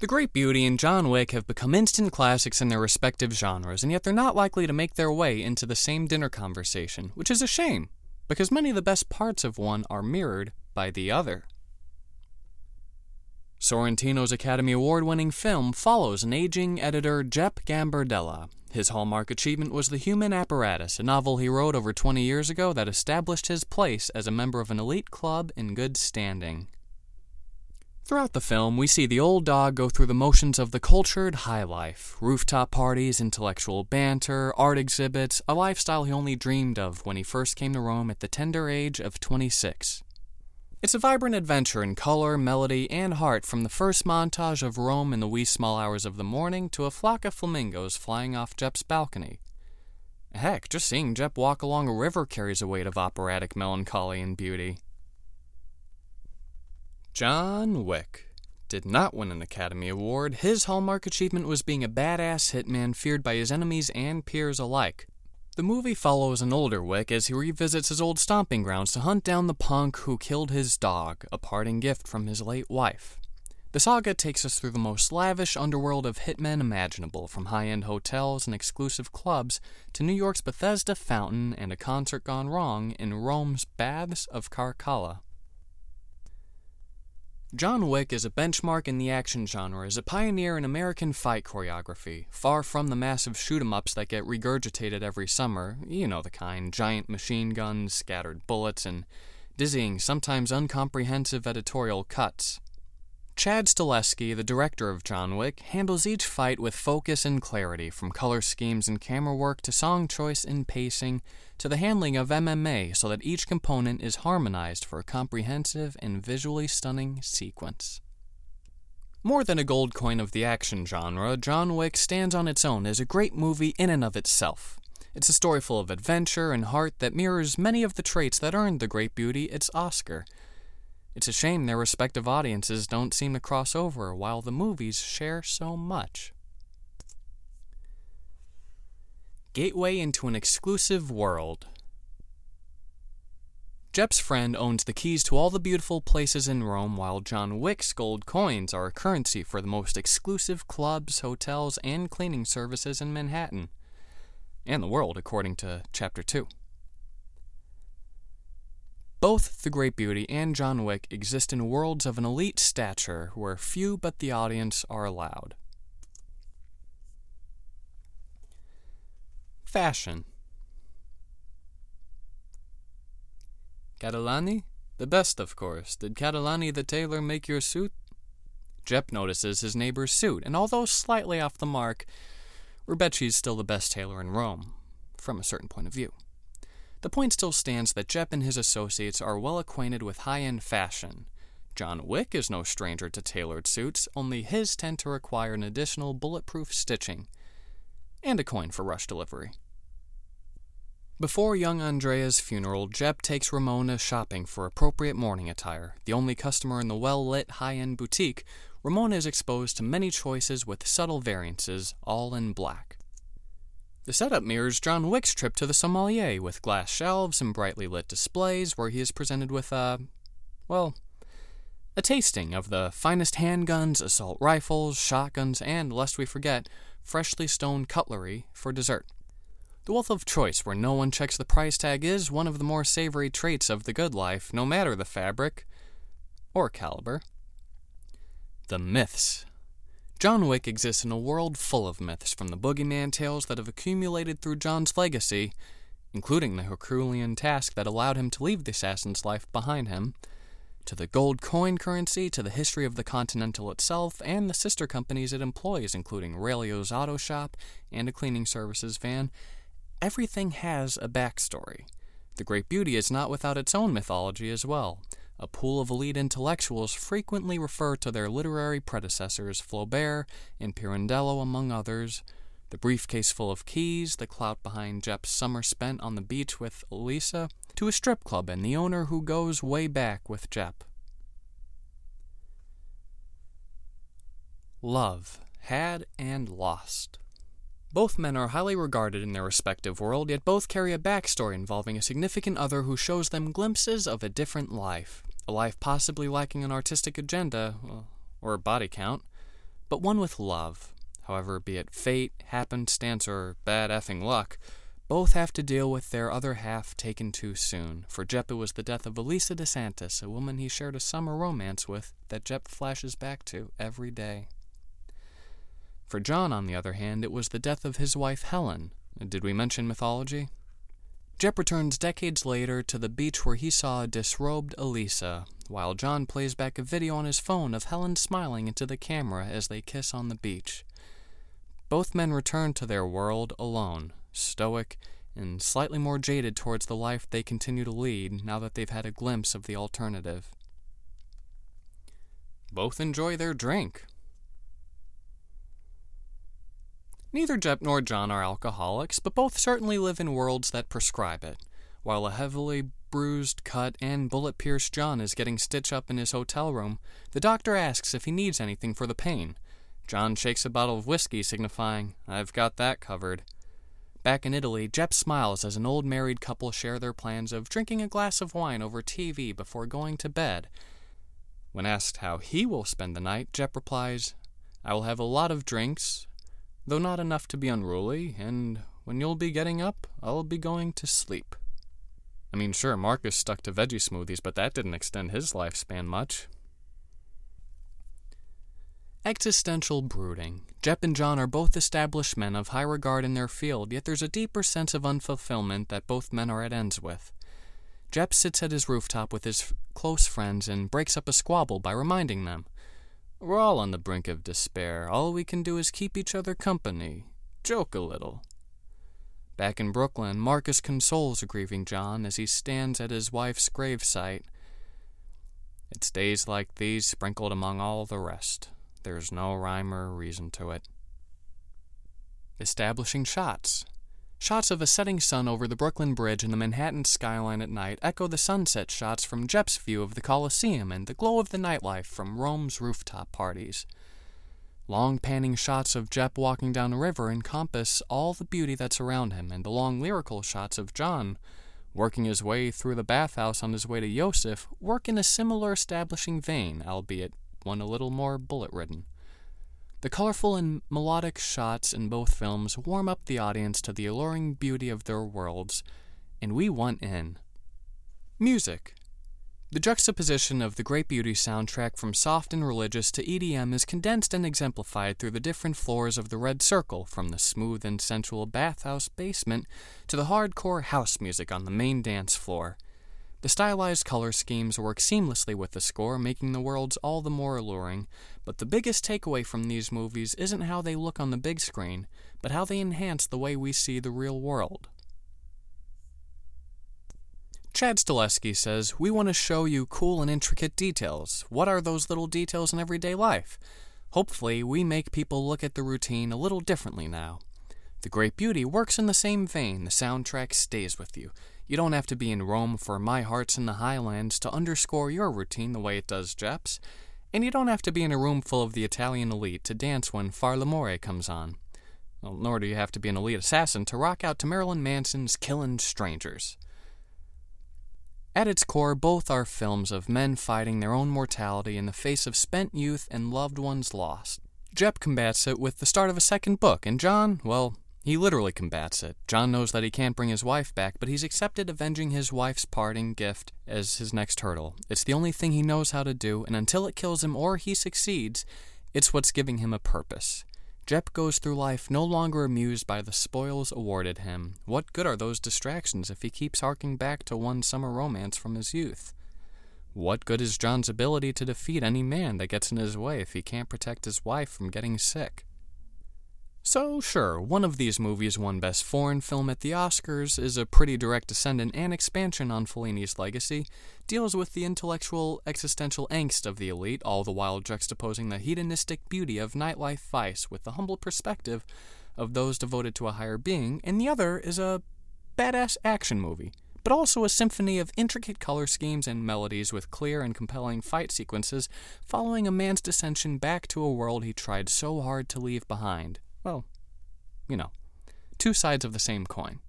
The Great Beauty and John Wick have become instant classics in their respective genres, and yet they're not likely to make their way into the same dinner conversation, which is a shame, because many of the best parts of one are mirrored by the other. Sorrentino's Academy Award winning film follows an aging editor, Jep Gambardella. His hallmark achievement was The Human Apparatus, a novel he wrote over 20 years ago that established his place as a member of an elite club in good standing. Throughout the film, we see the old dog go through the motions of the cultured high life rooftop parties, intellectual banter, art exhibits, a lifestyle he only dreamed of when he first came to Rome at the tender age of 26. It's a vibrant adventure in color, melody, and heart from the first montage of Rome in the wee small hours of the morning to a flock of flamingos flying off Jep's balcony. Heck, just seeing Jep walk along a river carries a weight of operatic melancholy and beauty. John Wick did not win an Academy Award. His hallmark achievement was being a badass hitman feared by his enemies and peers alike. The movie follows an older Wick as he revisits his old stomping grounds to hunt down the punk who killed his dog, a parting gift from his late wife. The saga takes us through the most lavish underworld of hitmen imaginable, from high end hotels and exclusive clubs to New York's Bethesda Fountain and a concert gone wrong in Rome's Baths of Caracalla. John Wick is a benchmark in the action genre as a pioneer in American fight choreography, far from the massive shoot 'em ups that get regurgitated every summer, you know the kind giant machine guns, scattered bullets, and dizzying, sometimes uncomprehensive editorial cuts. Chad Stahelski, the director of John Wick, handles each fight with focus and clarity, from color schemes and camera work to song choice and pacing to the handling of MMA so that each component is harmonized for a comprehensive and visually stunning sequence. More than a gold coin of the action genre, John Wick stands on its own as a great movie in and of itself. It's a story full of adventure and heart that mirrors many of the traits that earned The Great Beauty its Oscar it's a shame their respective audiences don't seem to cross over while the movies share so much. Gateway into an exclusive world. Jep's friend owns the keys to all the beautiful places in Rome, while John Wick's gold coins are a currency for the most exclusive clubs, hotels, and cleaning services in Manhattan. And the world, according to Chapter 2. Both The Great Beauty and John Wick exist in worlds of an elite stature where few but the audience are allowed. Fashion Catalani? The best, of course. Did Catalani the tailor make your suit? Jep notices his neighbor's suit, and although slightly off the mark, Rubecci's still the best tailor in Rome, from a certain point of view. The point still stands that Jep and his associates are well acquainted with high end fashion. John Wick is no stranger to tailored suits, only his tend to require an additional bulletproof stitching and a coin for rush delivery. Before young Andrea's funeral, Jep takes Ramona shopping for appropriate mourning attire. The only customer in the well lit high end boutique, Ramona is exposed to many choices with subtle variances, all in black. The setup mirrors John Wick's trip to the sommelier with glass shelves and brightly lit displays where he is presented with a, well, a tasting of the finest handguns, assault rifles, shotguns, and, lest we forget, freshly stoned cutlery for dessert. The wealth of choice where no one checks the price tag is one of the more savory traits of the good life, no matter the fabric or caliber. The myths John Wick exists in a world full of myths, from the boogeyman tales that have accumulated through John's legacy, including the Herculean task that allowed him to leave the assassin's life behind him, to the gold coin currency, to the history of the Continental itself, and the sister companies it employs, including Aurelio's Auto Shop and a cleaning services van. Everything has a backstory. The Great Beauty is not without its own mythology as well a pool of elite intellectuals frequently refer to their literary predecessors, Flaubert and Pirandello, among others. The briefcase full of keys, the clout behind Jep's summer spent on the beach with Elisa, to a strip club and the owner who goes way back with Jep. Love, had and lost. Both men are highly regarded in their respective world, yet both carry a backstory involving a significant other who shows them glimpses of a different life a life possibly lacking an artistic agenda or a body count, but one with love. However, be it fate, happenstance, or bad effing luck, both have to deal with their other half taken too soon. For Jep, it was the death of Elisa DeSantis, a woman he shared a summer romance with, that Jep flashes back to every day. For John, on the other hand, it was the death of his wife Helen. Did we mention mythology? Jep returns decades later to the beach where he saw a disrobed Elisa, while John plays back a video on his phone of Helen smiling into the camera as they kiss on the beach. Both men return to their world alone, stoic, and slightly more jaded towards the life they continue to lead now that they've had a glimpse of the alternative. Both enjoy their drink. Neither Jep nor John are alcoholics, but both certainly live in worlds that prescribe it. While a heavily bruised, cut, and bullet pierced John is getting stitched up in his hotel room, the doctor asks if he needs anything for the pain. John shakes a bottle of whiskey, signifying, I've got that covered. Back in Italy, Jep smiles as an old married couple share their plans of drinking a glass of wine over TV before going to bed. When asked how he will spend the night, Jep replies, I will have a lot of drinks, though not enough to be unruly, and when you'll be getting up, I'll be going to sleep. I mean, sure, Marcus stuck to veggie smoothies, but that didn't extend his lifespan much. Existential brooding. Jep and John are both established men of high regard in their field, yet there's a deeper sense of unfulfillment that both men are at ends with. Jep sits at his rooftop with his close friends and breaks up a squabble by reminding them We're all on the brink of despair. All we can do is keep each other company, joke a little. Back in Brooklyn, Marcus consoles a grieving John as he stands at his wife's gravesite. It's days like these sprinkled among all the rest. There's no rhyme or reason to it. Establishing shots. Shots of a setting sun over the Brooklyn Bridge and the Manhattan skyline at night echo the sunset shots from Jep's view of the Colosseum and the glow of the nightlife from Rome's rooftop parties. Long panning shots of Jep walking down a river encompass all the beauty that's around him, and the long lyrical shots of John working his way through the bathhouse on his way to Iosef work in a similar establishing vein, albeit one a little more bullet ridden. The colorful and melodic shots in both films warm up the audience to the alluring beauty of their worlds, and we want in. Music. The juxtaposition of the Great Beauty soundtrack from soft and religious to EDM is condensed and exemplified through the different floors of the Red Circle, from the smooth and sensual bathhouse basement to the hardcore house music on the main dance floor. The stylized color schemes work seamlessly with the score, making the worlds all the more alluring, but the biggest takeaway from these movies isn't how they look on the big screen, but how they enhance the way we see the real world. Chad Stahelski says, We want to show you cool and intricate details. What are those little details in everyday life? Hopefully, we make people look at the routine a little differently now. The Great Beauty works in the same vein. The soundtrack stays with you. You don't have to be in Rome for My Heart's in the Highlands to underscore your routine the way it does Jep's. And you don't have to be in a room full of the Italian elite to dance when Far l'amore comes on. Well, nor do you have to be an elite assassin to rock out to Marilyn Manson's Killing Strangers. At its core, both are films of men fighting their own mortality in the face of spent youth and loved ones lost. Jep combats it with the start of a second book, and John, well, he literally combats it. John knows that he can't bring his wife back, but he's accepted avenging his wife's parting gift as his next hurdle. It's the only thing he knows how to do, and until it kills him or he succeeds, it's what's giving him a purpose. Jep goes through life no longer amused by the spoils awarded him. What good are those distractions if he keeps harking back to one summer romance from his youth? What good is John's ability to defeat any man that gets in his way if he can't protect his wife from getting sick? So, sure, one of these movies won Best Foreign Film at the Oscars, is a pretty direct descendant and expansion on Fellini's legacy, deals with the intellectual, existential angst of the elite, all the while juxtaposing the hedonistic beauty of nightlife vice with the humble perspective of those devoted to a higher being, and the other is a badass action movie, but also a symphony of intricate color schemes and melodies with clear and compelling fight sequences following a man's descension back to a world he tried so hard to leave behind. Well, you know, two sides of the same coin.